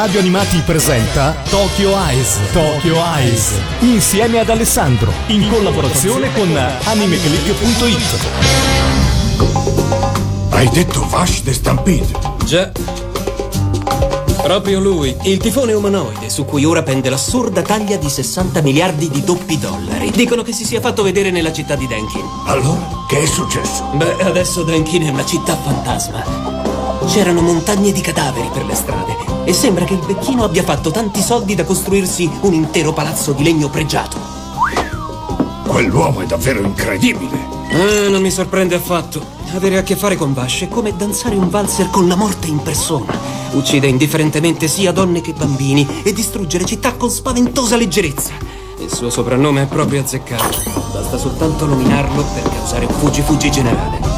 Radio Animati presenta Tokyo Eyes. Tokyo Eyes. Insieme ad Alessandro. In collaborazione con animeclick.it. Hai detto Vash the Stampede? Già. Proprio lui, il tifone umanoide su cui ora pende l'assurda taglia di 60 miliardi di doppi dollari. Dicono che si sia fatto vedere nella città di Denkin. Allora, che è successo? Beh, adesso Denkin è una città fantasma. C'erano montagne di cadaveri per le strade e sembra che il vecchino abbia fatto tanti soldi da costruirsi un intero palazzo di legno pregiato. Quell'uomo è davvero incredibile. Ah, non mi sorprende affatto. Avere a che fare con Vash è come danzare un valzer con la morte in persona. Uccide indifferentemente sia donne che bambini e distrugge le città con spaventosa leggerezza. Il suo soprannome è proprio azzeccato. Basta soltanto nominarlo per causare un fuggi-fuggi generale.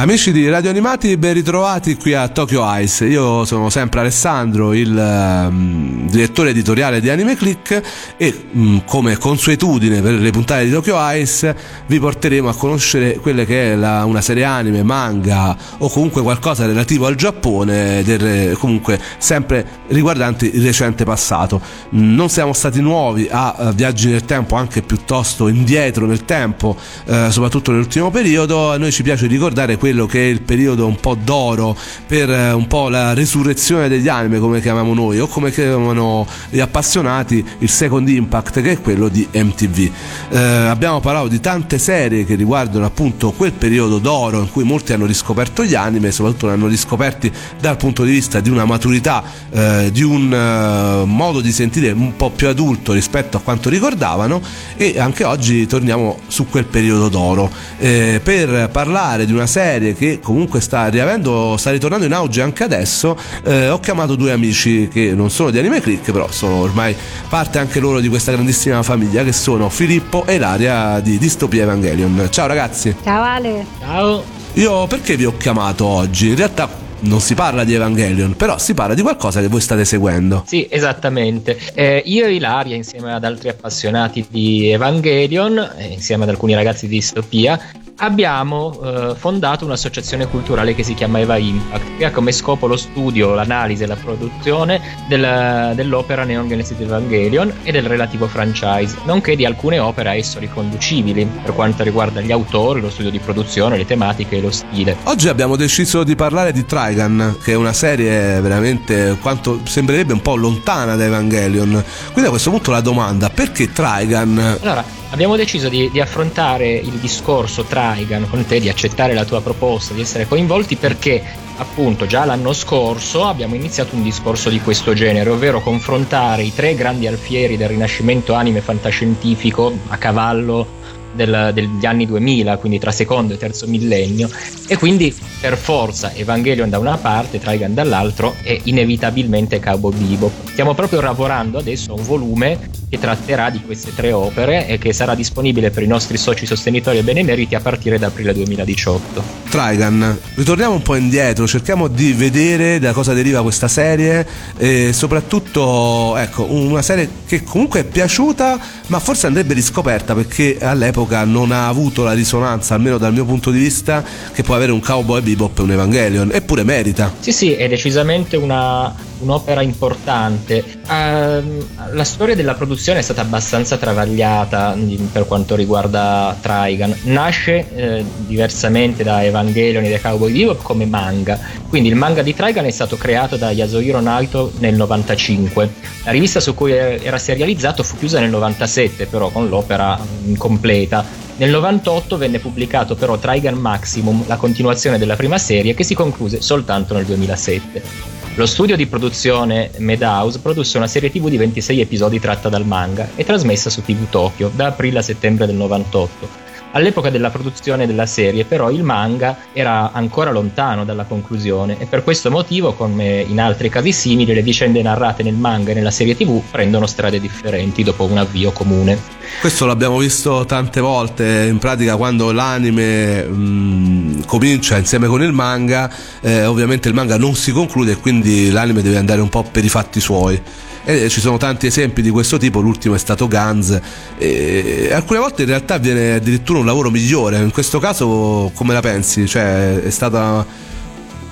Amici di Radio Animati, ben ritrovati qui a Tokyo Ice. Io sono sempre Alessandro, il um, direttore editoriale di Anime Click e um, come consuetudine per le puntate di Tokyo Ice vi porteremo a conoscere quelle che è la, una serie anime, manga o comunque qualcosa relativo al Giappone, del, comunque sempre riguardanti il recente passato. Non siamo stati nuovi a, viaggi nel tempo, anche piuttosto indietro nel tempo, eh, soprattutto nell'ultimo periodo. A noi ci piace ricordare quello che è il periodo un po' d'oro per eh, un po' la resurrezione degli anime come chiamiamo noi o come chiamano gli appassionati il second impact che è quello di MTV eh, abbiamo parlato di tante serie che riguardano appunto quel periodo d'oro in cui molti hanno riscoperto gli anime soprattutto li hanno riscoperti dal punto di vista di una maturità eh, di un uh, modo di sentire un po' più adulto rispetto a quanto ricordavano e anche oggi torniamo su quel periodo d'oro. Eh, per parlare di una serie serie che comunque sta riavendo, sta ritornando in auge anche adesso, eh, ho chiamato due amici che non sono di Anime Click, però sono ormai parte anche loro di questa grandissima famiglia che sono Filippo e Ilaria di Distopia Evangelion. Ciao ragazzi. Ciao Ale. Ciao. Io perché vi ho chiamato oggi? In realtà non si parla di Evangelion, però si parla di qualcosa che voi state seguendo. Sì, esattamente. Eh, io e Ilaria, insieme ad altri appassionati di Evangelion, eh, insieme ad alcuni ragazzi di Distopia, abbiamo eh, fondato un'associazione culturale che si chiama Eva Impact, che ha come scopo lo studio, l'analisi e la produzione del, dell'opera Neon Genesis Evangelion e del relativo franchise, nonché di alcune opere a esso riconducibili, per quanto riguarda gli autori, lo studio di produzione, le tematiche e lo stile. Oggi abbiamo deciso di parlare di Trigun, che è una serie veramente quanto sembrerebbe un po' lontana da Evangelion. Quindi a questo punto la domanda, perché Trigun? Allora, abbiamo deciso di, di, affrontare il discorso Traigan con te, di accettare la tua proposta, di essere coinvolti perché appunto già l'anno scorso abbiamo iniziato un discorso di questo genere, ovvero confrontare i tre grandi alfieri del rinascimento anime fantascientifico a cavallo del, degli anni 2000, quindi tra secondo e terzo millennio, e quindi per forza Evangelion da una parte, Trigun dall'altro e inevitabilmente Cowboy Bebop. Stiamo proprio lavorando adesso a un volume che tratterà di queste tre opere e che sarà disponibile per i nostri soci sostenitori e benemeriti a partire da aprile 2018. Trigun, ritorniamo un po' indietro, cerchiamo di vedere da cosa deriva questa serie e soprattutto ecco, una serie che comunque è piaciuta ma forse andrebbe riscoperta perché all'epoca non ha avuto la risonanza, almeno dal mio punto di vista, che può avere un Cowboy Bebop e un Evangelion, eppure merita. Sì, sì, è decisamente una, un'opera importante. Uh, la storia della produzione è stata abbastanza travagliata per quanto riguarda Trigun. Nasce eh, diversamente da Evangelion e da Cowboy Bebop come manga. Quindi il manga di Trigun è stato creato da Yasuhiro Naito nel 95. La rivista su cui era serializzato fu chiusa nel 97, però con l'opera incompleta. Nel 98 venne pubblicato però Trigun Maximum, la continuazione della prima serie, che si concluse soltanto nel 2007. Lo studio di produzione Madhouse produsse una serie TV di 26 episodi tratta dal manga e trasmessa su TV Tokyo da aprile a settembre del 98 All'epoca della produzione della serie, però, il manga era ancora lontano dalla conclusione e per questo motivo, come in altri casi simili, le vicende narrate nel manga e nella serie TV prendono strade differenti dopo un avvio comune. Questo l'abbiamo visto tante volte, in pratica quando l'anime mh, comincia insieme con il manga, eh, ovviamente il manga non si conclude e quindi l'anime deve andare un po' per i fatti suoi. E ci sono tanti esempi di questo tipo, l'ultimo è stato Guns. E alcune volte in realtà viene addirittura un lavoro migliore. In questo caso, come la pensi? Cioè, è stata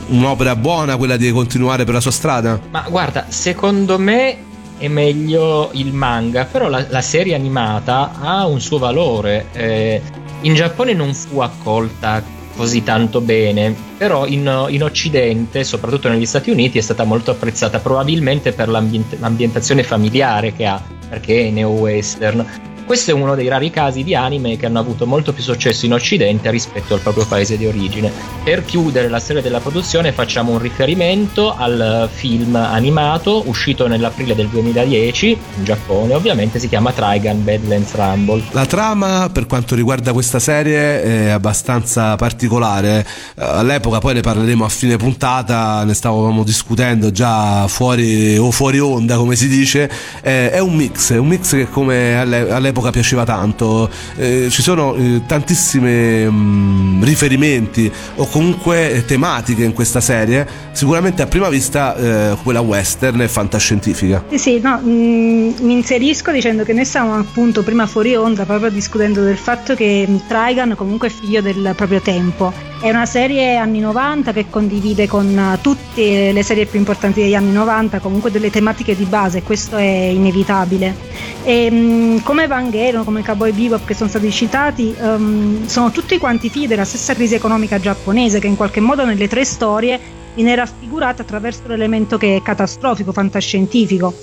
un'opera buona quella di continuare per la sua strada? Ma guarda, secondo me è meglio il manga, però la, la serie animata ha un suo valore. Eh, in Giappone non fu accolta così tanto bene, però in, in, Occidente, soprattutto negli Stati Uniti, è stata molto apprezzata probabilmente per l'ambientazione familiare che ha, perché è neo-western. Questo è uno dei rari casi di anime che hanno avuto molto più successo in Occidente rispetto al proprio paese di origine. Per chiudere la storia della produzione facciamo un riferimento al film animato uscito nell'aprile del 2010 in Giappone, ovviamente si chiama Trigun Badlands Rumble. La trama per quanto riguarda questa serie è abbastanza particolare. All'epoca poi ne parleremo a fine puntata, ne stavamo discutendo già fuori o fuori onda, come si dice. È un mix, è un mix che come all'epoca all'epoca piaceva tanto. Eh, ci sono eh, tantissimi mm, riferimenti o comunque tematiche in questa serie. Sicuramente a prima vista eh, quella western e fantascientifica. Sì, sì, no, mm, mi inserisco dicendo che noi stavamo appunto prima fuori onda proprio discutendo del fatto che Trigan comunque è figlio del proprio tempo. È una serie anni 90 che condivide con tutte le serie più importanti degli anni 90 comunque delle tematiche di base, questo è inevitabile. E, mh, come Evangelion, come Cowboy Bebop che sono stati citati, um, sono tutti quanti figli della stessa crisi economica giapponese che in qualche modo nelle tre storie viene raffigurata attraverso l'elemento che è catastrofico, fantascientifico.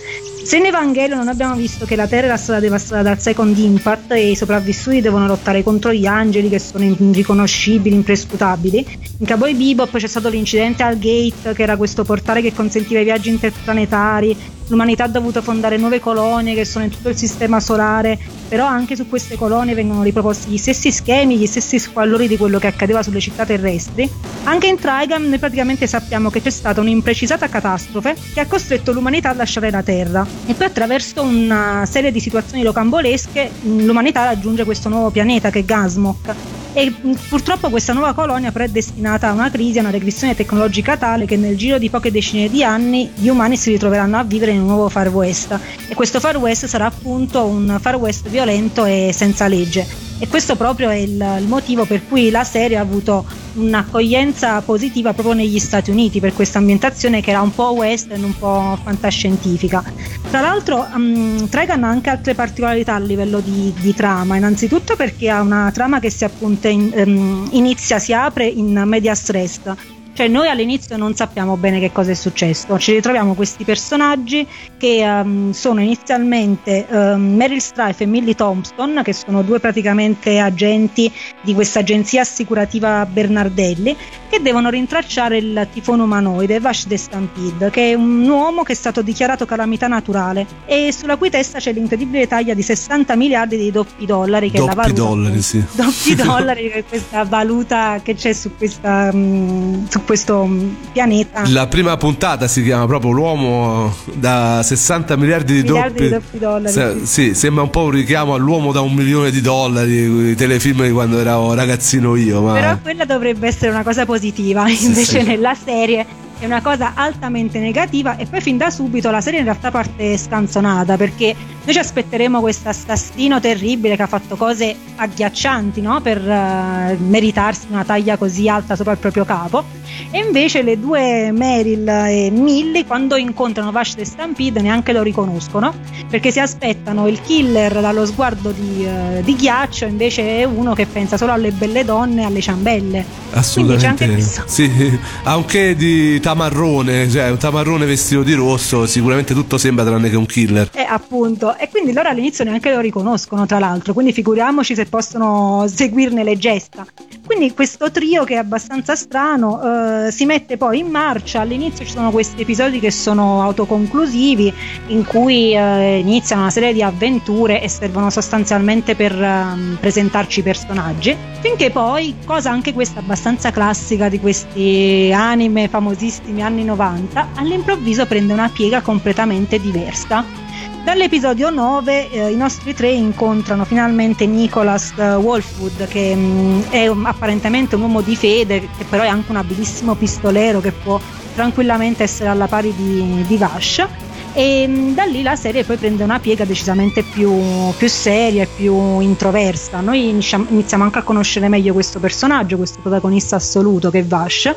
Se in Evangelion non abbiamo visto che la Terra era stata devastata dal Second Impact e i sopravvissuti devono lottare contro gli angeli che sono irriconoscibili, imprescrutabili, in Cowboy Bebop c'è stato l'incidente al Gate, che era questo portale che consentiva i viaggi interplanetari, l'umanità ha dovuto fondare nuove colonie che sono in tutto il sistema solare, però anche su queste colonie vengono riproposti gli stessi schemi, gli stessi squallori di quello che accadeva sulle città terrestri. Anche in Trigun noi praticamente sappiamo che c'è stata un'imprecisata catastrofe che ha costretto l'umanità a lasciare la Terra e poi attraverso una serie di situazioni rocambolesche l'umanità raggiunge questo nuovo pianeta che è Gasmok e purtroppo questa nuova colonia però è destinata a una crisi, a una regressione tecnologica tale che nel giro di poche decine di anni gli umani si ritroveranno a vivere in un nuovo Far West. E questo Far West sarà appunto un Far West violento e senza legge. E questo proprio è il, il, motivo per cui la serie ha avuto un'accoglienza positiva proprio negli Stati Uniti per questa ambientazione che era un po' western, un po' fantascientifica. Tra l'altro um, Tregan ha anche altre particolarità a livello di, di, trama, innanzitutto perché ha una trama che si appunto in, um, inizia, si apre in medias res, cioè noi all'inizio non sappiamo bene che cosa è successo, ci ritroviamo questi personaggi che um, sono inizialmente um, Meryl Streif e Millie Thompson, che sono due praticamente agenti di questa agenzia assicurativa Bernardelli, che devono rintracciare il tifone umanoide Vash the Stampede, che è un uomo che è stato dichiarato calamità naturale e sulla cui testa c'è l'incredibile taglia di 60 miliardi di doppi dollari che doppi è la valuta. dollari, sì. Doppi dollari che è questa valuta che c'è su questa um, su questo pianeta. La prima puntata si chiama proprio L'uomo da 60 miliardi di, miliardi doppi. di dollari. Se, sì. sì. sembra un po' un richiamo all'uomo da un milione di dollari, i telefilm di quando ero ragazzino io. Ma... Però quella dovrebbe essere una cosa positiva, invece sì, nella serie è una cosa altamente negativa e poi fin da subito la serie in realtà parte scanzonata perché noi ci aspetteremo questo assassino terribile che ha fatto cose agghiaccianti no? per uh, meritarsi una taglia così alta sopra il proprio capo. E invece le due Meryl e Millie quando incontrano Vash the Stampede neanche lo riconoscono perché si aspettano il killer dallo sguardo di, uh, di ghiaccio invece è uno che pensa solo alle belle donne e alle ciambelle. Assolutamente sì, anche di tamarrone, cioè un tamarrone vestito di rosso, sicuramente tutto sembra tranne che un killer. Eh, appunto, e quindi loro all'inizio neanche lo riconoscono, tra l'altro, quindi figuriamoci se possono seguirne le gesta. Quindi questo trio che è abbastanza strano eh, si mette poi in marcia, all'inizio ci sono questi episodi che sono autoconclusivi in cui eh, iniziano una serie di avventure e servono sostanzialmente per eh, presentarci i personaggi, finché poi, cosa anche questa abbastanza classica di questi anime famosissimi, bellissimi anni 90, all'improvviso prende una piega completamente diversa. Dall'episodio 9 eh, i nostri tre incontrano finalmente Nicholas uh, Wolfwood che mh, mm, è un, apparentemente un uomo di fede che però è anche un abilissimo pistolero che può tranquillamente essere alla pari di, di Vash e mm, da lì la serie poi prende una piega decisamente più, più seria e più introversa. Noi iniziamo anche a conoscere meglio questo personaggio, questo protagonista assoluto che è Vash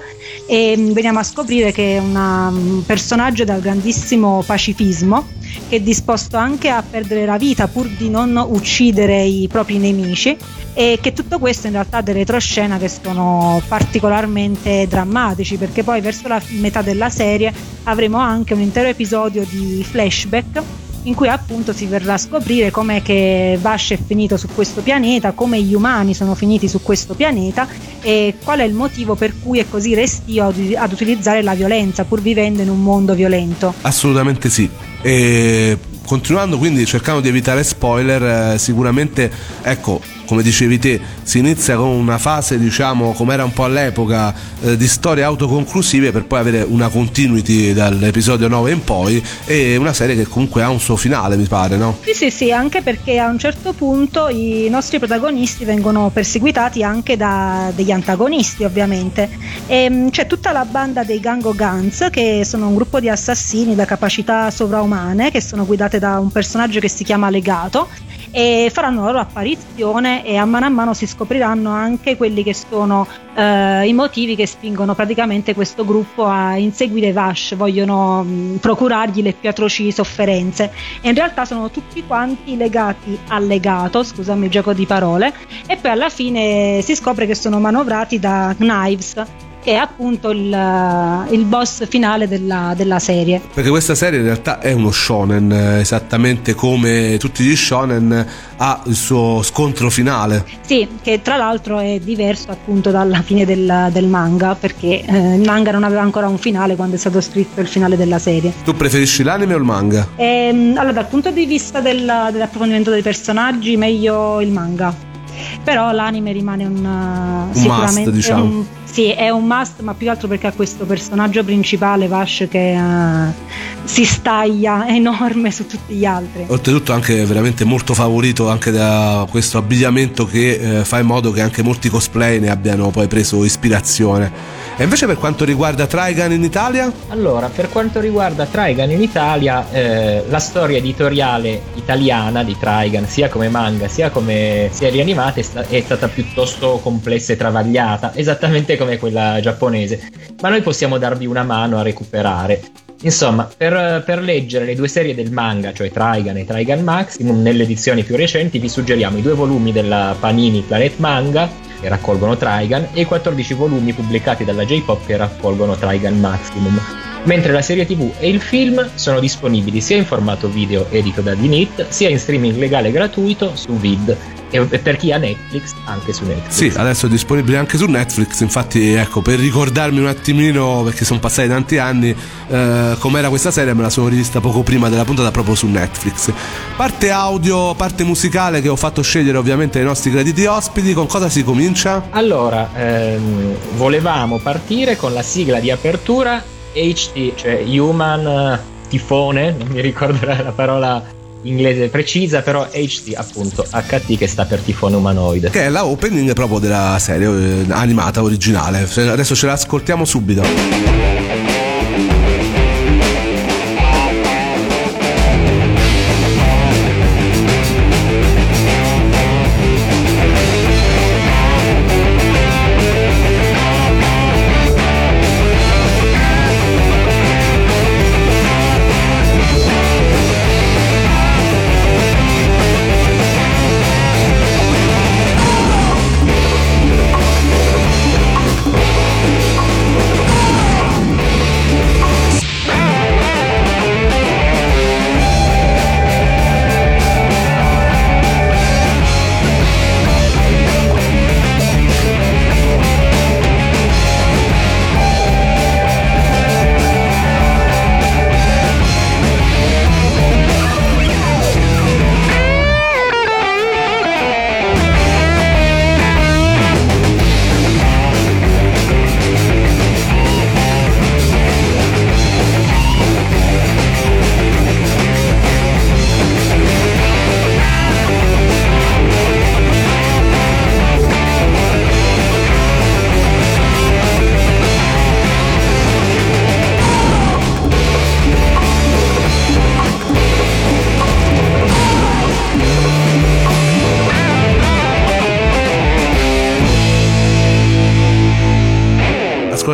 e mm, veniamo a scoprire che è una, un personaggio dal grandissimo pacifismo che è disposto anche a perdere la vita pur di non uccidere i propri nemici e che tutto questo in realtà ha delle retroscena che sono particolarmente drammatici perché poi verso la metà della serie avremo anche un intero episodio di flashback in cui appunto si verrà a scoprire com'è che Vash è finito su questo pianeta, come gli umani sono finiti su questo pianeta e qual è il motivo per cui è così restio ad, ad utilizzare la violenza pur vivendo in un mondo violento. Assolutamente sì. E continuando quindi cercando di evitare spoiler, eh, sicuramente ecco come dicevi te, si inizia con una fase, diciamo, come era un po' all'epoca, eh, di storie autoconclusive per poi avere una continuity dall'episodio 9 in poi e una serie che comunque ha un suo finale, mi pare, no? Sì, sì, sì, anche perché a un certo punto i nostri protagonisti vengono perseguitati anche da degli antagonisti, ovviamente. E, mm, c'è tutta la banda dei Gango Guns, che sono un gruppo di assassini da capacità sovraumane, che sono guidate da un personaggio che si chiama Legato e faranno la loro apparizione e a mano a mano si scopriranno anche quelli che sono eh, i motivi che spingono praticamente questo gruppo a inseguire Vash, vogliono mh, procurargli le più atroci sofferenze. E in realtà sono tutti quanti legati al legato, scusami il gioco di parole, e poi alla fine si scopre che sono manovrati da Knives che è appunto il, il boss finale della, della, serie. Perché questa serie in realtà è uno shonen, esattamente come tutti gli shonen ha il suo scontro finale. Sì, che tra l'altro è diverso appunto dalla fine del, del manga, perché eh, il manga non aveva ancora un finale quando è stato scritto il finale della serie. Tu preferisci l'anime o il manga? Ehm, allora, dal punto di vista del, dell'approfondimento dei personaggi, meglio il manga però l'anime rimane un, un sicuramente must, diciamo. un, sì, è un must, ma più che altro perché ha questo personaggio principale, Vash, che uh, si staglia enorme su tutti gli altri. Oltretutto anche veramente molto favorito anche da questo abbigliamento che eh, fa in modo che anche molti cosplay ne abbiano poi preso ispirazione. E invece per quanto riguarda Trigun in Italia? Allora, per quanto riguarda Trigun in Italia, eh, la storia editoriale italiana di Trigun, sia come manga sia come serie sta- è stata piuttosto complessa e travagliata, esattamente come quella giapponese. Ma noi possiamo darvi una mano a recuperare. Insomma, per, per, leggere le due serie del manga, cioè Trigun e Trigun Maximum, nelle edizioni più recenti vi suggeriamo i due volumi della Panini Planet Manga che raccolgono Trigun e i 14 volumi pubblicati dalla J-Pop che raccolgono Trigun Maximum. Mentre la serie TV e il film sono disponibili sia in formato video edito da Dinit, sia in streaming legale gratuito su Vid e per chi ha Netflix anche su Netflix. Sì, adesso è disponibile anche su Netflix, infatti ecco, per ricordarmi un attimino, perché sono passati tanti anni, eh, com'era questa serie me la sono rivista poco prima della puntata proprio su Netflix. Parte audio, parte musicale che ho fatto scegliere ovviamente ai nostri graditi ospiti, con cosa si comincia? Allora, ehm, volevamo partire con la sigla di apertura HT, cioè Human Tifone, non mi ricordo la parola inglese precisa, però HT appunto HT che sta per tifone umanoide. Che è la opening proprio della serie eh, animata originale. Adesso ce l'ascoltiamo subito.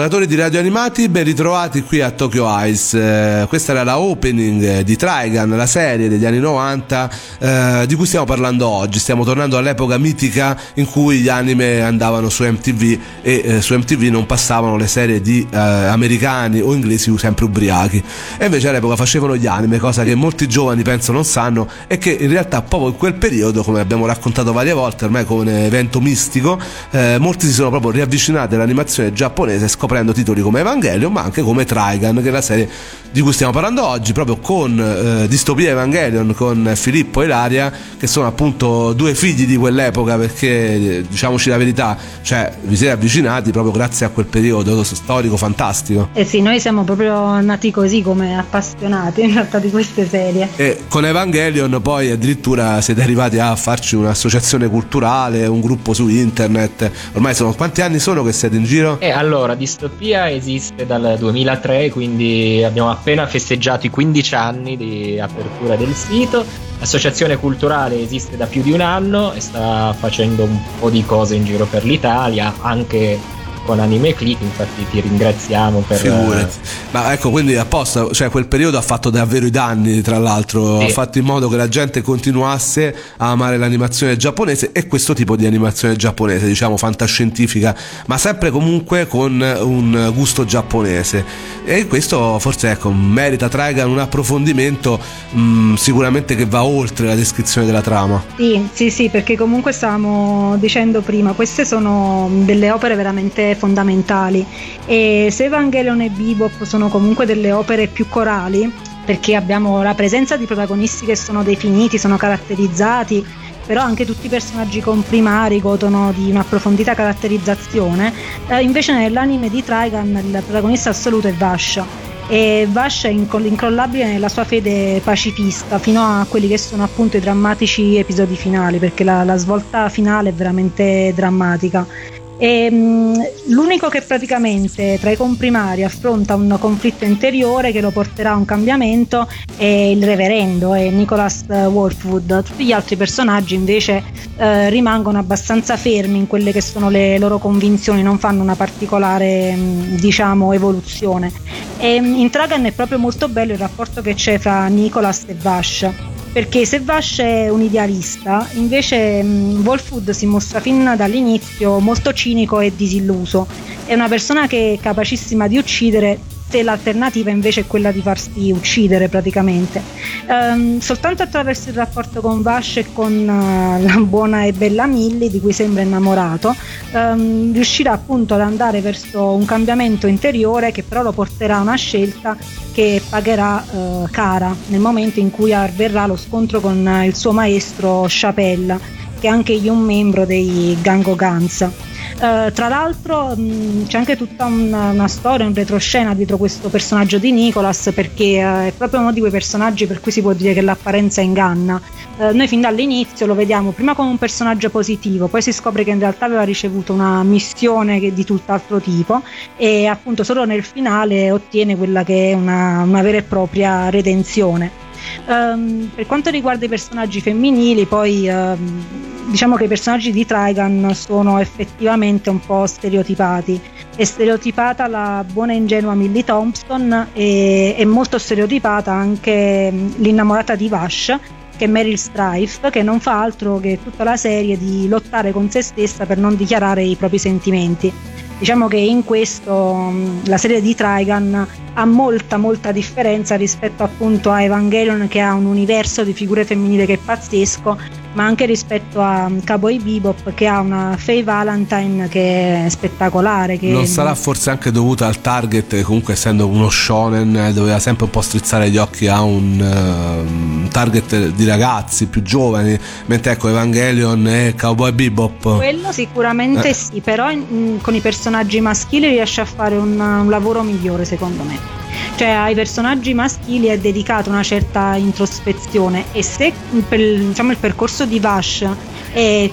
Ascoltatori di Radio Animati, ben ritrovati qui a Tokyo Ice. Eh, questa era la opening di Trigun, la serie degli anni 90 eh, di cui stiamo parlando oggi. Stiamo tornando all'epoca mitica in cui gli anime andavano su MTV e eh, su MTV non passavano le serie di eh, americani o inglesi sempre ubriachi. E invece all'epoca facevano gli anime, cosa che molti giovani penso non sanno e che in realtà proprio in quel periodo, come abbiamo raccontato varie volte, ormai come evento mistico, eh, molti si sono proprio riavvicinati all'animazione giapponese giapponese scoprendo titoli come Evangelion ma anche come Trigun che è la serie di cui stiamo parlando oggi proprio con eh, Distopia Evangelion con Filippo e Ilaria che sono appunto due figli di quell'epoca perché diciamoci la verità cioè vi siete avvicinati proprio grazie a quel periodo storico fantastico. Eh sì noi siamo proprio nati così come appassionati in realtà di queste serie. E con Evangelion poi addirittura siete arrivati a farci un'associazione culturale un gruppo su internet. Ormai sono quanti anni sono che siete in giro? Eh allora Distopia esiste dal 2003, quindi abbiamo appena festeggiato i 15 anni di apertura del sito. L'associazione culturale esiste da più di un anno e sta facendo un po' di cose in giro per l'Italia, anche con Anime Click, infatti ti ringraziamo per... Figurati. Ma ecco, quindi apposta, cioè quel periodo ha fatto davvero i danni, tra l'altro, sì. ha fatto in modo che la gente continuasse a amare l'animazione giapponese e questo tipo di animazione giapponese, diciamo fantascientifica, ma sempre comunque con un gusto giapponese. E questo forse ecco, merita Trigun un approfondimento mh, mm, sicuramente che va oltre la descrizione della trama. Sì, sì, sì, perché comunque stavamo dicendo prima, queste sono delle opere veramente fondamentali. E se Evangelion e Bebop sono comunque delle opere più corali perché abbiamo la presenza di protagonisti che sono definiti, sono caratterizzati però anche tutti i personaggi comprimari godono di un'approfondita caratterizzazione eh, invece nell'anime di Trigun il protagonista assoluto è Vasha. E Vash è incrollabile nella sua fede pacifista fino a quelli che sono appunto i drammatici episodi finali perché la, la svolta finale è veramente drammatica e, um, l'unico che praticamente tra i comprimari affronta un conflitto interiore che lo porterà a un cambiamento è il reverendo, è Nicholas Wolfwood. Tutti gli altri personaggi invece eh, rimangono abbastanza fermi in quelle che sono le loro convinzioni, non fanno una particolare diciamo evoluzione. E, in Tragan è proprio molto bello il rapporto che c'è fra Nicholas e Vash perché se Vash è un idealista, invece mh, Wolfwood si mostra fin dall'inizio molto cinico e disilluso. È una persona che è capacissima di uccidere se l'alternativa invece è quella di farsi uccidere praticamente. Um, soltanto attraverso il rapporto con Vash e con uh, la buona e bella Millie, di cui sembra innamorato, um, riuscirà appunto ad andare verso un cambiamento interiore che però lo porterà a una scelta che pagherà uh, cara nel momento in cui avverrà lo scontro con uh, il suo maestro Chapelle, che è anche egli un membro dei Gango Guns. Uh, tra l'altro mh, c'è anche tutta una, una, storia, un retroscena dietro questo personaggio di Nicholas perché uh, è proprio uno di quei personaggi per cui si può dire che l'apparenza inganna. Uh, noi fin dall'inizio lo vediamo prima come un personaggio positivo, poi si scopre che in realtà aveva ricevuto una missione che, di tutt'altro tipo e appunto solo nel finale ottiene quella che è una, una vera e propria redenzione. Um, per quanto riguarda i personaggi femminili, poi um, diciamo che i personaggi di Trigun sono effettivamente un po' stereotipati. È stereotipata la buona e ingenua Millie Thompson e è molto stereotipata anche l'innamorata di Vash che è Meryl Strife, che non fa altro che tutta la serie di lottare con se stessa per non dichiarare i propri sentimenti. Diciamo che in questo la serie di Trigun ha molta molta differenza rispetto appunto a Evangelion che ha un universo di figure femminili che è pazzesco ma anche rispetto a Cowboy Bebop che ha una Faye Valentine che è spettacolare. Che non sarà forse anche dovuta al target che comunque essendo uno shonen eh, doveva sempre un po' strizzare gli occhi a un uh, target di ragazzi più giovani, mentre ecco Evangelion e Cowboy Bebop. Quello sicuramente eh. sì, però in, con i personaggi maschili riesce a fare un, un lavoro migliore secondo me cioè ai personaggi maschili è dedicata una certa introspezione e se diciamo, il percorso di Vash è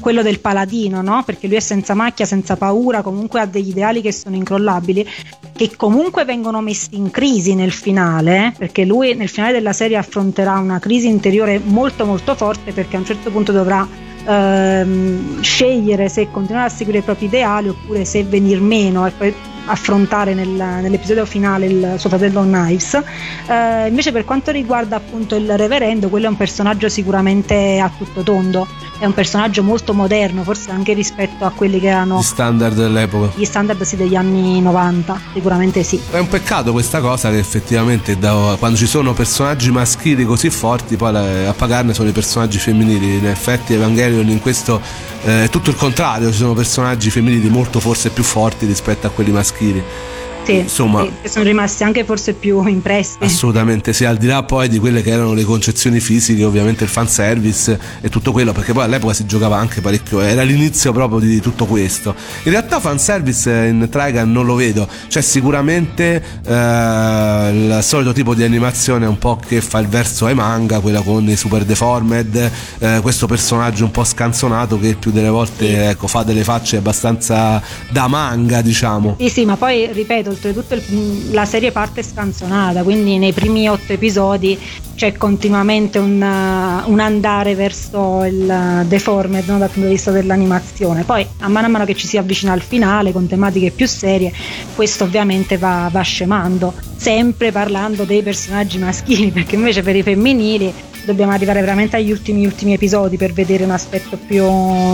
quello del paladino, no? perché lui è senza macchia, senza paura, comunque ha degli ideali che sono incrollabili, che comunque vengono messi in crisi nel finale, perché lui nel finale della serie affronterà una crisi interiore molto molto forte perché a un certo punto dovrà ehm, scegliere se continuare a seguire i propri ideali oppure se venir meno. E poi affrontare nel, nell'episodio finale il suo fratello Knives. Eh, invece per quanto riguarda appunto il reverendo, quello è un personaggio sicuramente a tutto tondo, è un personaggio molto moderno, forse anche rispetto a quelli che erano gli standard dell'epoca. Gli standard sì, degli anni 90, sicuramente sì. È un peccato questa cosa che effettivamente da, quando ci sono personaggi maschili così forti, poi a pagarne sono i personaggi femminili. In effetti Evangelion in questo eh, è tutto il contrario, ci sono personaggi femminili molto forse più forti rispetto a quelli maschili. seguir Sì, Insomma, sì, che sono rimasti anche forse più impressi. Assolutamente, sì, al di là poi di quelle che erano le concezioni fisiche, ovviamente il fanservice e tutto quello, perché poi all'epoca si giocava anche parecchio, era l'inizio proprio di tutto questo. In realtà fanservice in Trigun non lo vedo, cioè sicuramente eh, il solito tipo di animazione un po' che fa il verso ai manga, quella con i super deformed, eh, questo personaggio un po' scanzonato che più delle volte ecco, fa delle facce abbastanza da manga, diciamo. Sì, sì, ma poi ripeto, oltretutto il, la serie parte scanzonata, quindi nei primi otto episodi c'è continuamente un, un andare verso il deformed no, dal punto di vista dell'animazione. Poi a mano a mano che ci si avvicina al finale con tematiche più serie, questo ovviamente va, va scemando, sempre parlando dei personaggi maschili, perché invece per i femminili dobbiamo arrivare veramente agli ultimi ultimi episodi per vedere un aspetto più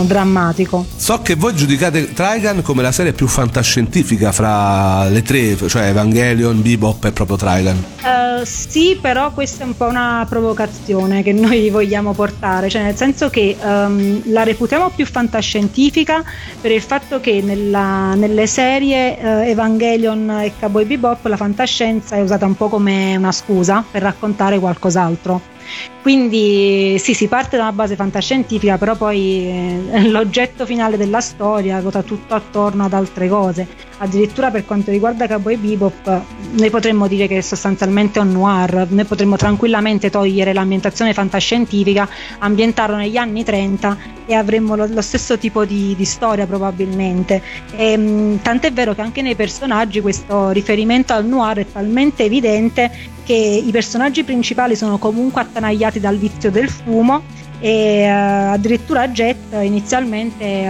drammatico. So che voi giudicate Trigun come la serie più fantascientifica fra le tre, cioè Evangelion, Bebop e proprio Trigun. Uh, sì, però questa è un po' una provocazione che noi vogliamo portare, cioè nel senso che um, la reputiamo più fantascientifica per il fatto che nella, nelle serie uh, Evangelion e Cowboy Bebop la fantascienza è usata un po' come una scusa per raccontare qualcos'altro. Quindi sì, si parte da una base fantascientifica, però poi eh, l'oggetto finale della storia ruota tutto attorno ad altre cose. Addirittura per quanto riguarda Cowboy Bebop, noi potremmo dire che è sostanzialmente un noir, noi potremmo tranquillamente togliere l'ambientazione fantascientifica, ambientarlo negli anni 30 e avremmo lo, lo stesso tipo di, di, storia probabilmente. E, ehm, tant'è vero che anche nei personaggi questo riferimento al noir è talmente evidente che i personaggi principali sono comunque attanagliati dal vizio del fumo e uh, addirittura Jet inizialmente uh,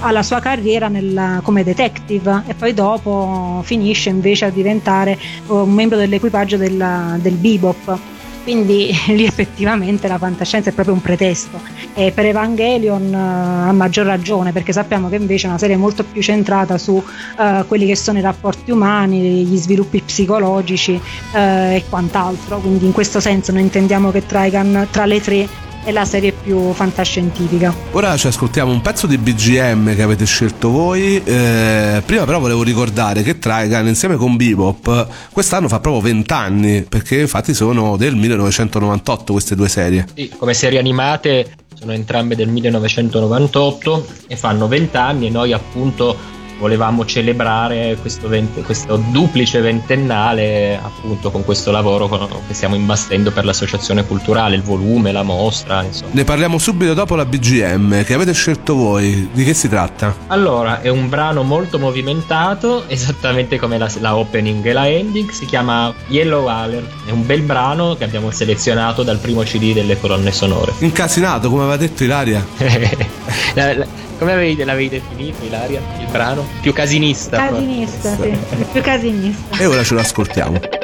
ha la sua carriera nella, come detective e poi dopo finisce invece a diventare uh, un membro dell'equipaggio della, del Bebop. Quindi lì effettivamente la fantascienza è proprio un pretesto. E per Evangelion uh, a maggior ragione perché sappiamo che invece è una serie molto più centrata su uh, quelli che sono i rapporti umani, gli sviluppi psicologici uh, e quant'altro. Quindi in questo senso noi intendiamo che Trigun tra le tre è la serie più fantascientifica. Ora ci ascoltiamo un pezzo di BGM che avete scelto voi. Eh, prima però volevo ricordare che Trigun insieme con Bebop quest'anno fa proprio 20 anni, perché infatti sono del 1998 queste due serie. Sì, come serie animate sono entrambe del 1998 e fanno 20 anni e noi appunto volevamo celebrare questo, vent- questo, duplice ventennale appunto con questo lavoro che stiamo imbastendo per l'associazione culturale, il volume, la mostra, insomma. Ne parliamo subito dopo la BGM che avete scelto voi. Di che si tratta? Allora, è un brano molto movimentato, esattamente come la, la opening e la ending, si chiama Yellow Alert. È un bel brano che abbiamo selezionato dal primo CD delle colonne sonore. Incasinato, come aveva detto Ilaria. la, la, come avevi, l'avevi definito Ilaria? Il brano? Più casinista. Casinista, sì. Più casinista. E ora ce lo ascoltiamo.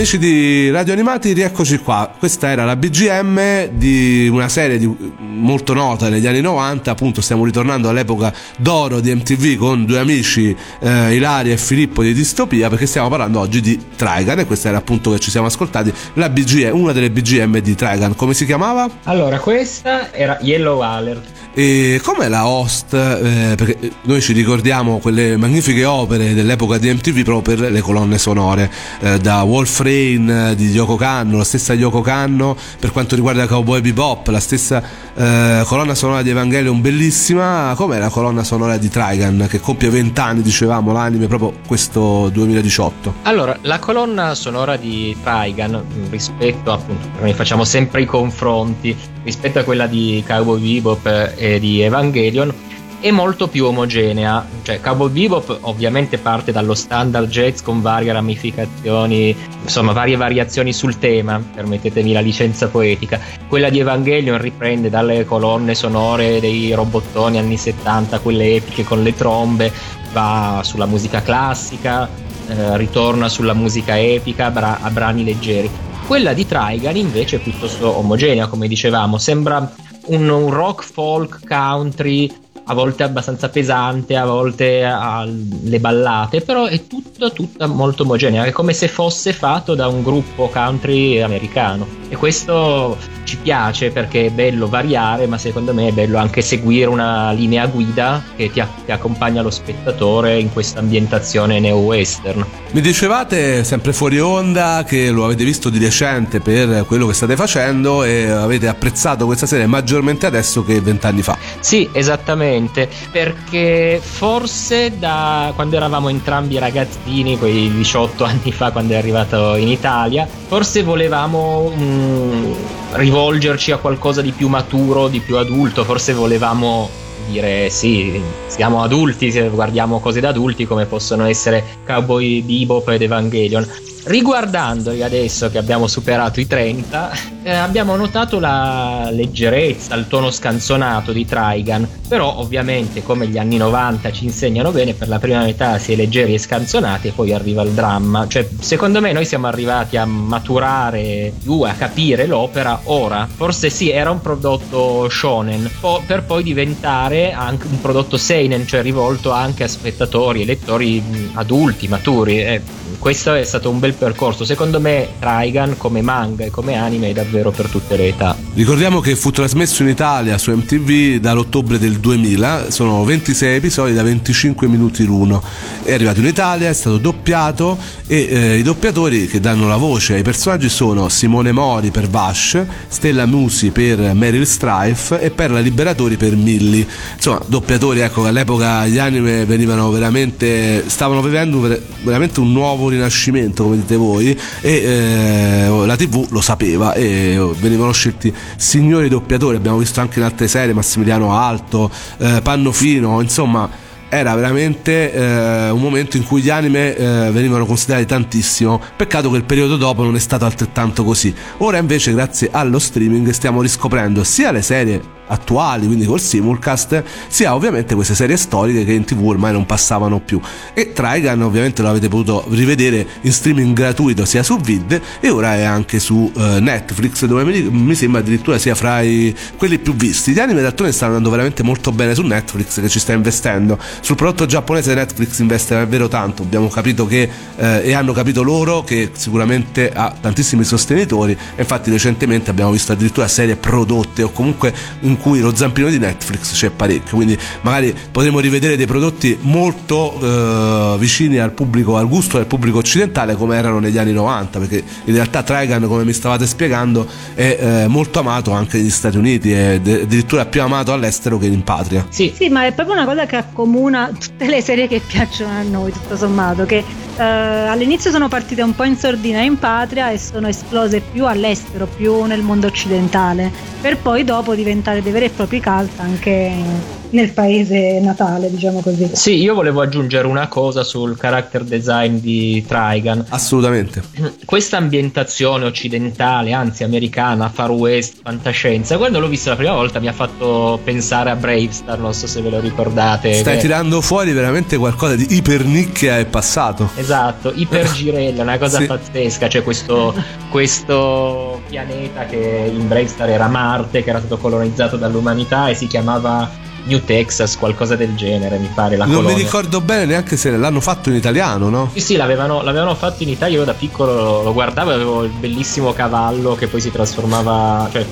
Amici di Radio Animati, rieccoci qua. Questa era la BGM di una serie di, molto nota negli anni 90, appunto stiamo ritornando all'epoca d'oro di MTV con due amici, eh, Ilaria e Filippo di Distopia, perché stiamo parlando oggi di Trigan e questa era appunto che ci siamo ascoltati, la BGM, una delle BGM di Trigan. Come si chiamava? Allora, questa era Yellow Alert. E com'è la host? Eh, perché noi ci ricordiamo quelle magnifiche opere dell'epoca di MTV proprio per le colonne sonore, eh, da Wolf Rain eh, di Yoko Kanno, la stessa Yoko Kanno per quanto riguarda Cowboy Bebop, la stessa eh, colonna sonora di Evangelion bellissima. Com'è la colonna sonora di Trigan che compie 20 anni, dicevamo, l'anime proprio questo 2018? Allora, la colonna sonora di Trigan rispetto appunto, noi facciamo sempre i confronti rispetto a quella di Cowboy Bebop e di Evangelion è molto più omogenea. Cioè, Cowboy Bebop ovviamente parte dallo standard jazz con varie ramificazioni, insomma, varie variazioni sul tema, permettetemi la licenza poetica. Quella di Evangelion riprende dalle colonne sonore dei robottoni anni 70, quelle epiche con le trombe, va sulla musica classica, eh, ritorna sulla musica epica, a brani leggeri. Quella di Trigan invece è piuttosto omogenea, come dicevamo, sembra un, un rock folk country a volte abbastanza pesante, a volte alle ballate, però è tutta, tutta molto omogenea, è come se fosse fatto da un gruppo country americano. E questo ci piace perché è bello variare, ma secondo me è bello anche seguire una linea guida che ti, ti accompagna lo spettatore in questa ambientazione neo-western. Mi dicevate sempre fuori onda che lo avete visto di recente per quello che state facendo e avete apprezzato questa serie maggiormente adesso che vent'anni fa. Sì, esattamente, perché forse da quando eravamo entrambi ragazzini, quei 18 anni fa quando è arrivato in Italia, forse volevamo um, rivolgerci a qualcosa di più maturo, di più adulto, forse volevamo dire sì, siamo adulti, guardiamo cose da adulti come possono essere Cowboy Bebop ed Evangelion. Riguardandoli adesso che abbiamo superato i 30, eh, abbiamo notato la leggerezza, il tono scanzonato di Trigan, però ovviamente come gli anni 90 ci insegnano bene, per la prima metà si è leggeri e scanzonati e poi arriva il dramma. Cioè, secondo me noi siamo arrivati a maturare più, a capire l'opera ora. Forse sì, era un prodotto shonen, po- per poi diventare anche un prodotto seinen, cioè rivolto anche a spettatori e lettori adulti, maturi. Eh, questo è stato un bel percorso. Secondo me Trigan come manga e come anime è davvero per tutte le età. Ricordiamo che fu trasmesso in Italia su MTV dall'ottobre del 2000, sono 26 episodi da 25 minuti l'uno. È arrivato in Italia, è stato doppiato e eh, i doppiatori che danno la voce ai personaggi sono Simone Mori per Vash, Stella Musi per Meryl Strife e Perla Liberatori per Millie. Insomma, doppiatori, ecco, all'epoca gli anime venivano veramente stavano vivendo veramente un nuovo rinascimento, come dite voi, e eh, la TV lo sapeva e venivano scelti signori doppiatori, abbiamo visto anche in altre serie Massimiliano Alto, eh, Pannofino, insomma era veramente eh, un momento in cui gli anime eh, venivano considerati tantissimo. Peccato che il periodo dopo non è stato altrettanto così. Ora invece, grazie allo streaming, stiamo riscoprendo sia le serie attuali, quindi col simulcast, sia ovviamente queste serie storiche che in tv ormai non passavano più. E Trigun ovviamente lo avete potuto rivedere in streaming gratuito sia su Vid e ora è anche su uh, Netflix, dove mi, mi, sembra addirittura sia fra i, quelli più visti. Gli anime d'altronde stanno andando veramente molto bene su Netflix che ci sta investendo. Sul prodotto giapponese Netflix investe davvero tanto, abbiamo capito che eh, e hanno capito loro che sicuramente ha tantissimi sostenitori infatti recentemente abbiamo visto addirittura serie prodotte o comunque in cui lo zampino di Netflix c'è parecchio, quindi magari potremo rivedere dei prodotti molto eh, vicini al pubblico, al gusto del pubblico occidentale come erano negli anni 90, perché in realtà Trigun, come mi stavate spiegando, è eh, molto amato anche negli Stati Uniti, è addirittura più amato all'estero che in patria. Sì. sì, ma è proprio una cosa che accomuna tutte le serie che piacciono a noi, tutto sommato, che eh, all'inizio sono partite un po' in sordina in patria e sono esplose più all'estero, più nel mondo occidentale, per poi dopo diventare dei veri e propri cult anche nel paese natale, diciamo così. Sì, io volevo aggiungere una cosa sul character design di Trigan. Assolutamente. Questa ambientazione occidentale, anzi americana, far west, fantascienza, quando l'ho vista la prima volta mi ha fatto pensare a Bravestar, non so se ve lo ricordate. Stai che... tirando fuori veramente qualcosa di ipernicchia e passato. Esatto, ipergirella, una cosa sì. pazzesca, c'è questo, questo pianeta che in Bravestar era Marte, che era stato colonizzato dall'umanità e si chiamava New Texas, qualcosa del genere, mi pare. La non colonia. mi ricordo bene neanche se l'hanno fatto in italiano, no? Sì, sì, l'avevano, l'avevano fatto in Italia. Io da piccolo lo, guardavo, avevo il bellissimo cavallo che poi si trasformava, cioè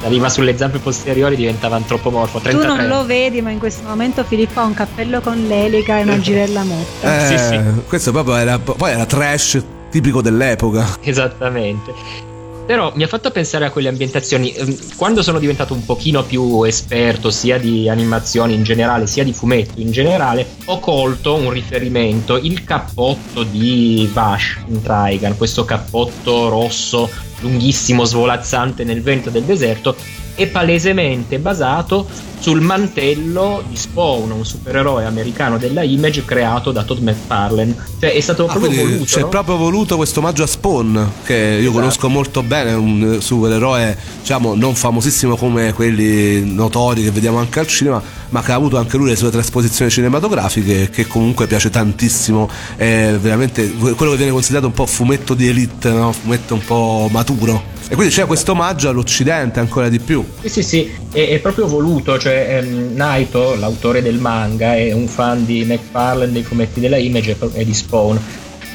saliva sulle zampe posteriori e diventava antropomorfo. 33. Tu non lo vedi, ma in questo momento Filippo ha un cappello con l'elica e una girella motta. Eh, sì, sì. Questo proprio era, poi era trash tipico dell'epoca. Esattamente. Però mi ha fatto pensare a quelle ambientazioni. Ehm, quando sono diventato un pochino più esperto sia di animazioni in generale, sia di fumetto in generale, ho colto un riferimento, il cappotto di Vash in Trigan, questo cappotto rosso lunghissimo, svolazzante nel vento del deserto, è palesemente basato sul mantello di Spawn, un supereroe americano della Image creato da Todd McFarlane. Cioè è stato Ah, proprio voluto. c'è no? proprio voluto questo omaggio a Spawn, che io Esatto. conosco molto bene, un supereroe diciamo non famosissimo come quelli notori che vediamo anche al cinema, ma che ha avuto anche lui le sue trasposizioni cinematografiche che comunque piace tantissimo. È veramente quello che viene considerato un po' fumetto di elite, no? fumetto un po' maturo. E quindi c'è questo omaggio all'Occidente ancora di più. Sì, sì, sì, è, è proprio voluto, cioè ehm, Naito, l'autore del manga, è un fan di McFarlane, dei fumetti della Image e di Spawn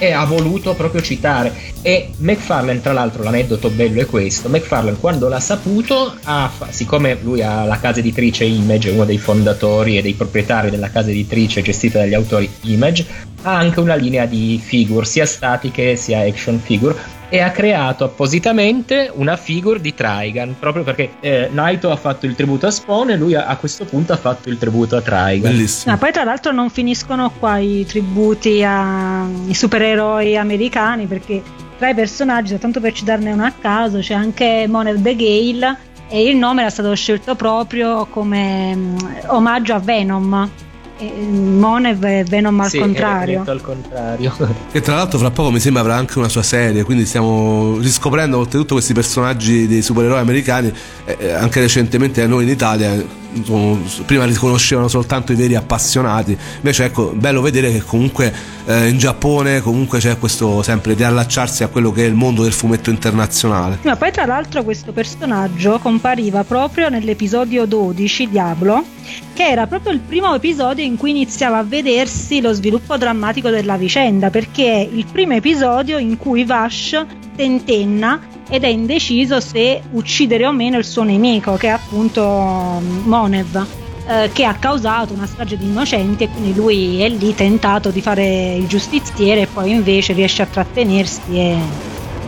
e ha voluto proprio citare e McFarlane tra l'altro l'aneddoto bello è questo McFarlane quando l'ha saputo ha siccome lui ha la casa editrice Image uno dei fondatori e dei proprietari della casa editrice gestita dagli autori Image ha anche una linea di figure sia statiche sia action figure e ha creato appositamente una figure di Trigan proprio perché eh, Naito ha fatto il tributo a Spawn e lui a, a questo punto ha fatto il tributo a Trigan Bellissimo. Ma poi tra l'altro non finiscono qua i tributi ai supereroi americani perché tra i personaggi, tanto per citarne uno a caso, c'è anche Monev the Gale e il nome era stato scelto proprio come mm, omaggio a Venom. E, mm, Monev e Venom al Sì, è contrario. al contrario Che tra l'altro fra poco mi sembra avrà anche una sua serie, quindi stiamo riscoprendo oltretutto questi personaggi dei supereroi americani, eh, eh, anche recentemente a noi in Italia. insomma, Prima li conoscevano soltanto i veri appassionati, invece ecco, bello vedere che comunque eh, in Giappone comunque c'è questo sempre di allacciarsi a quello che è il mondo del fumetto internazionale. Ma poi tra l'altro questo personaggio compariva proprio nell'episodio 12 Diablo, che era proprio il primo episodio in cui iniziava a vedersi lo sviluppo drammatico della vicenda, perché è il primo episodio in cui Vash tentenna ed è indeciso se uccidere o meno il suo nemico, che è appunto mm, Monev. Eh, Che ha causato una strage di innocenti e quindi lui è lì tentato di fare il giustiziere e poi invece riesce a trattenersi e,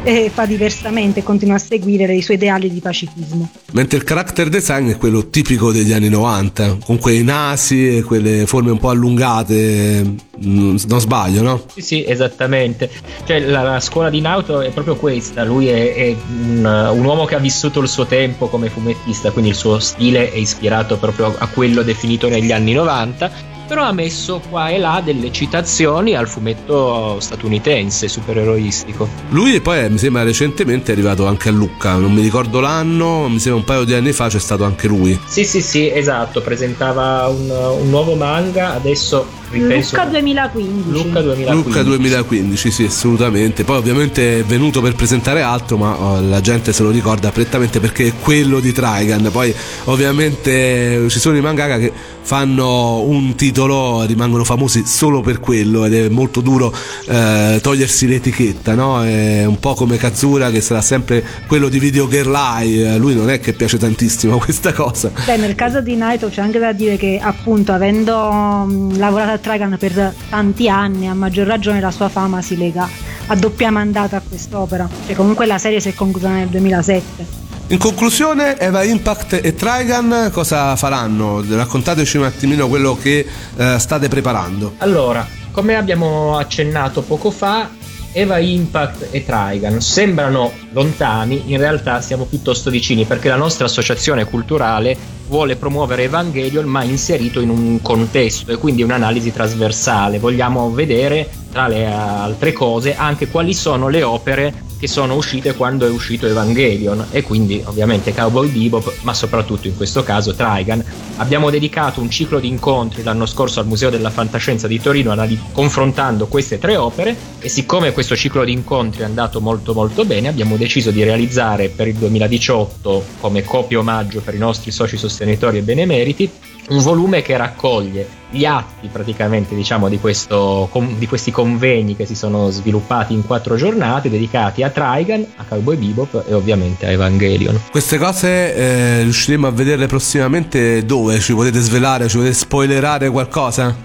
e fa diversamente e continua a seguire i suoi ideali di pacifismo. Mentre il character design è quello tipico degli anni 90, con quei nasi e quelle forme un po' allungate, mm, non sbaglio, no? Sì, sì, esattamente. Cioè, la, la scuola di Nauto è proprio questa. Lui è, è un, un uomo che ha vissuto il suo tempo come fumettista, quindi il suo stile è ispirato proprio a quello definito negli anni 90. Però ha messo qua e là delle citazioni al fumetto statunitense supereroistico. Lui poi mi sembra recentemente è arrivato anche a Lucca, non mi ricordo l'anno, mi sembra un paio di anni fa c'è stato anche lui. Sì, sì, sì, esatto. Presentava un, un nuovo manga. Adesso ripenso. Lucca 2015. Lucca 2015. Lucca 2015, sì, assolutamente. Poi ovviamente è venuto per presentare altro, ma oh, la gente se lo ricorda prettamente perché è quello di Trigan. Poi ovviamente ci sono i mangaka che fanno un titolo, rimangono famosi solo per quello ed è molto duro eh, togliersi l'etichetta, no? È un po' come Kazura che sarà sempre quello di Video Girl Eye, a lui non è che piace tantissimo questa cosa. Beh, nel caso di Naito c'è anche da dire che appunto avendo mh, lavorato a Trigan per tanti anni, a maggior ragione la sua fama si lega a doppia mandata a quest'opera. Cioè comunque la serie si è conclusa nel 2007. In conclusione, Eva Impact e Trigan cosa faranno? Raccontateci un attimino quello che eh, state preparando. Allora, come abbiamo accennato poco fa, Eva Impact e Trigan sembrano lontani, in realtà siamo piuttosto vicini perché la nostra associazione culturale vuole promuovere Evangelion ma inserito in un contesto e quindi un'analisi trasversale. Vogliamo vedere tra le altre cose anche quali sono le opere che sono uscite quando è uscito Evangelion. E quindi ovviamente Cowboy Bebop ma soprattutto in questo caso Trigan. Abbiamo dedicato un ciclo di incontri l'anno scorso al Museo della Fantascienza di Torino confrontando queste tre opere. E siccome questo ciclo di incontri è andato molto molto bene abbiamo deciso di realizzare per il 2018 come copia omaggio per i nostri soci sostenitori e benemeriti un volume che raccoglie gli atti praticamente diciamo di, questo, di questi convegni che si sono sviluppati in quattro giornate dedicati a Trigan, a Cowboy Bebop e ovviamente a Evangelion. Queste cose eh, riusciremo a vederle prossimamente dove? Ci potete svelare, ci potete spoilerare qualcosa?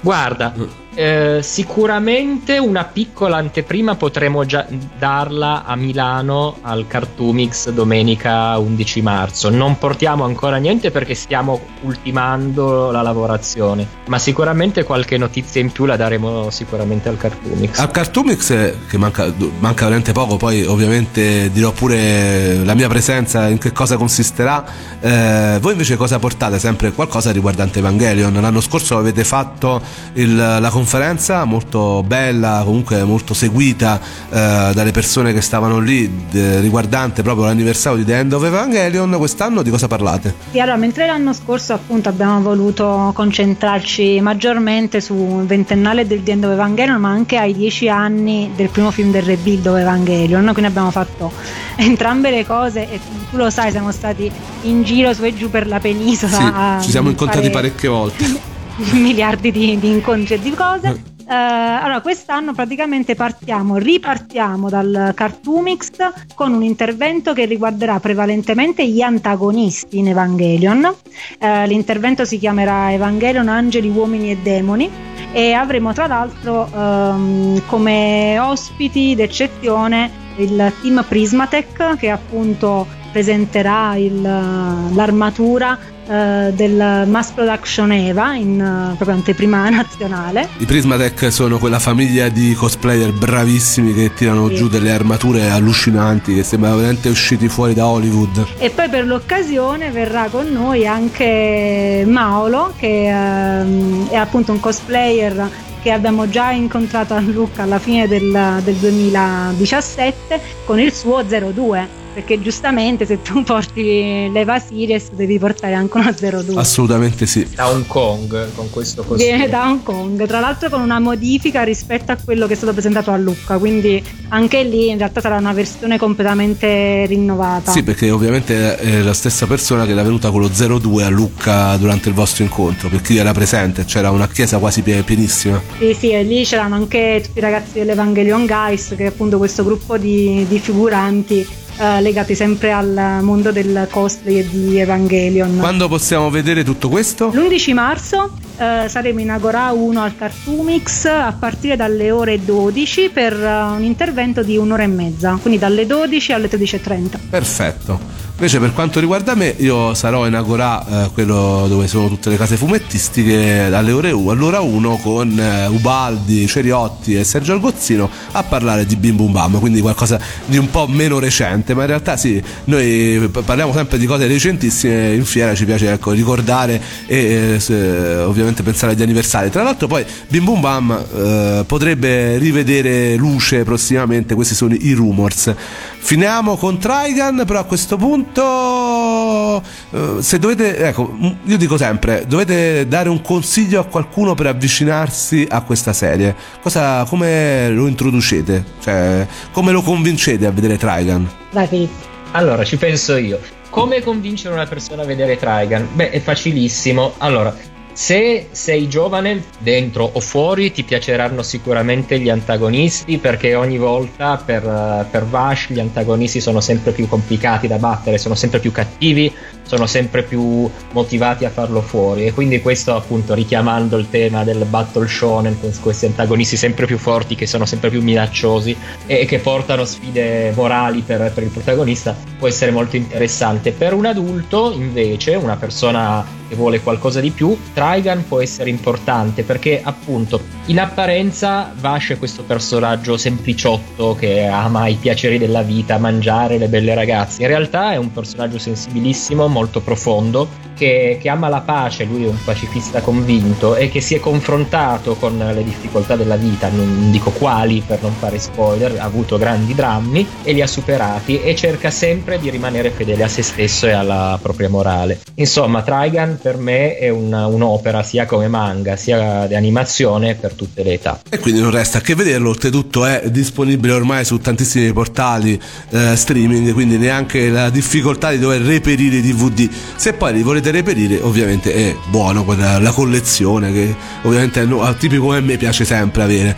Guarda, eh, sicuramente una piccola anteprima potremo già darla a Milano al Cartoomix domenica 11 marzo. Non portiamo ancora niente perché stiamo ultimando la lavorazione, ma sicuramente qualche notizia in più la daremo sicuramente al Cartoomix. Al Cartoomix, eh, che manca, manca veramente poco, poi ovviamente dirò pure la mia presenza, in che cosa consisterà. Eh, voi invece cosa portate? Sempre qualcosa riguardante Evangelion. L'anno scorso avete fatto il, la conferenza conferenza molto bella, comunque molto seguita eh, dalle persone che stavano lì, de, riguardante proprio l'anniversario di The End of Evangelion. Quest'anno di cosa parlate? Sì, allora, mentre l'anno scorso appunto abbiamo voluto concentrarci maggiormente sul ventennale del The End of Evangelion, ma anche ai dieci anni del primo film del Rebuild of Evangelion, quindi abbiamo fatto entrambe le cose e tu lo sai, siamo stati in giro su e giù per la penisola. Sì, ci siamo incontrati fare... parecchie volte. miliardi di, di, incontri e di cose. Uh, allora, quest'anno praticamente partiamo, ripartiamo dal Cartoomix con un intervento che riguarderà prevalentemente gli antagonisti in Evangelion. Uh, l'intervento si chiamerà Evangelion Angeli, Uomini e Demoni e avremo tra l'altro um, come ospiti d'eccezione il team Prismatech che appunto presenterà il, l'armatura uh, del Mass Production Eva in uh, proprio anteprima nazionale. I Prismatech sono quella famiglia di cosplayer bravissimi che tirano sì. giù delle armature allucinanti che sembrano veramente usciti fuori da Hollywood. E poi per l'occasione verrà con noi anche Maolo che uh, è appunto un cosplayer che abbiamo già incontrato a Lucca alla fine del, del 2017 con il suo 02 perché giustamente se tu porti l'Eva Series devi portare anche una 02 assolutamente sì. Da Hong Kong con questo costume. Viene da Hong Kong tra l'altro con una modifica rispetto a quello che è stato presentato a Lucca quindi anche lì in realtà sarà una versione completamente rinnovata. Sì perché ovviamente è la stessa persona che era venuta con lo 02 a Lucca durante il vostro incontro per chi era presente c'era una chiesa quasi pienissima. Sì sì e lì c'erano anche tutti i ragazzi dell'Evangelion Guys che è appunto questo gruppo di, di figuranti eh, legati sempre al mondo del cosplay e di Evangelion. Quando possiamo vedere tutto questo? L'11 marzo eh, saremo in Agora 1 al Cartoomix a partire dalle ore 12 per uh, un intervento di un'ora e mezza, quindi dalle 12 alle 13.30. Perfetto. Invece per quanto riguarda me, io sarò in Agora, eh, quello dove sono tutte le case fumettistiche, alle ore 1, all'ora 1 con eh, Ubaldi, Ceriotti e Sergio Algozzino a parlare di Bim Bum Bam, quindi qualcosa di un po' meno recente, ma in realtà sì, noi parliamo sempre di cose recentissime, in fiera ci piace ecco, ricordare e eh, ovviamente pensare agli anniversari. Tra l'altro poi Bim Bum Bam eh, potrebbe rivedere luce prossimamente, questi sono i rumors. Finiamo con Trigan, però a questo punto punto, eh, se dovete, ecco, io dico sempre, dovete dare un consiglio a qualcuno per avvicinarsi a questa serie. Cosa, come lo introducete? Cioè, come lo convincete a vedere Trigan? Vai Filippo. Allora, ci penso io. Come convincere una persona a vedere Trigan? Beh, è facilissimo. Allora, se sei giovane, dentro o fuori, ti piaceranno sicuramente gli antagonisti perché ogni volta per, per Vash gli antagonisti sono sempre più complicati da battere, sono sempre più cattivi, sono sempre più motivati a farlo fuori e quindi questo appunto richiamando il tema del battle shonen con questi antagonisti sempre più forti che sono sempre più minacciosi e che portano sfide morali per, per il protagonista può essere molto interessante. Per un adulto invece, una persona che vuole qualcosa di più, Trigan può essere importante perché appunto in apparenza Vash è questo personaggio sempliciotto che ama i piaceri della vita, mangiare le belle ragazze. In realtà è un personaggio sensibilissimo, molto profondo, che, che, ama la pace, lui è un pacifista convinto e che si è confrontato con le difficoltà della vita, non dico quali per non fare spoiler, ha avuto grandi drammi e li ha superati e cerca sempre di rimanere fedele a se stesso e alla propria morale. Insomma, Trigun per me è una, un'opera sia come manga sia di animazione per tutte le età. E quindi non resta che vederlo, oltretutto è disponibile ormai su tantissimi portali eh, streaming, quindi neanche la difficoltà di dover reperire i DVD. Se poi li volete reperire, ovviamente è buono quella, la collezione che ovviamente a tipi come me piace sempre avere.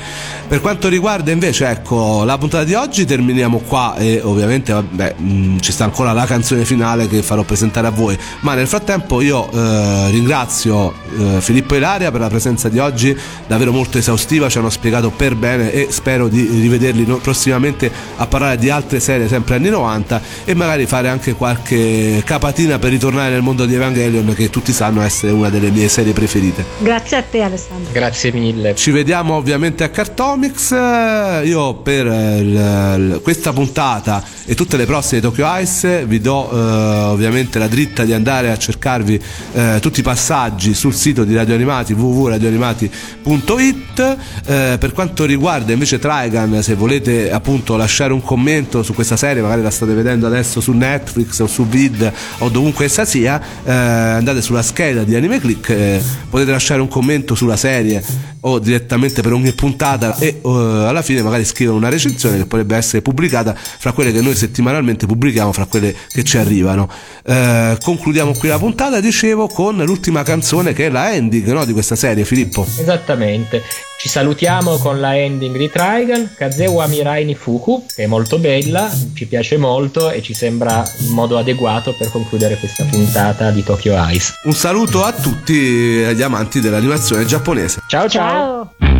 Per quanto riguarda invece ecco la puntata di oggi terminiamo qua e ovviamente vabbè, mh, mm, ci sta ancora la canzone finale che farò presentare a voi, ma nel frattempo io eh, ringrazio eh, Filippo Ilaria per la presenza di oggi, davvero molto esaustiva, ci hanno spiegato per bene e spero di rivederli prossimamente a parlare di altre serie sempre anni 90 e magari fare anche qualche capatina per ritornare nel mondo di Evangelion che tutti sanno essere una delle mie serie preferite. Grazie a te Alessandro. Grazie mille. Ci vediamo ovviamente a Cartomics, io per il, questa puntata e tutte le prossime Tokyo Ice vi do eh, ovviamente la dritta di andare a cercarvi eh, tutti i passaggi sul sito di Radio Animati www.radioanimati.it eh, per quanto riguarda invece Trigun se volete appunto lasciare un commento su questa serie magari la state vedendo adesso su Netflix o su Vid o dovunque essa sia eh, andate sulla scheda di Anime Click eh, potete lasciare un commento sulla serie o direttamente per ogni puntata e uh, alla fine magari scrivere una recensione che potrebbe essere pubblicata fra quelle che noi settimanalmente pubblichiamo, fra quelle che ci arrivano. Uh, concludiamo qui la puntata, dicevo, con l'ultima canzone che è la ending no, di questa serie, Filippo. Esattamente. Ci salutiamo con la ending di Trigun, Kazewa Mirai Nifuku, che è molto bella, ci piace molto e ci sembra un modo adeguato per concludere questa puntata di Tokyo Ice. Un saluto a tutti gli amanti dell'animazione giapponese. ciao. ciao. Ciao. Avete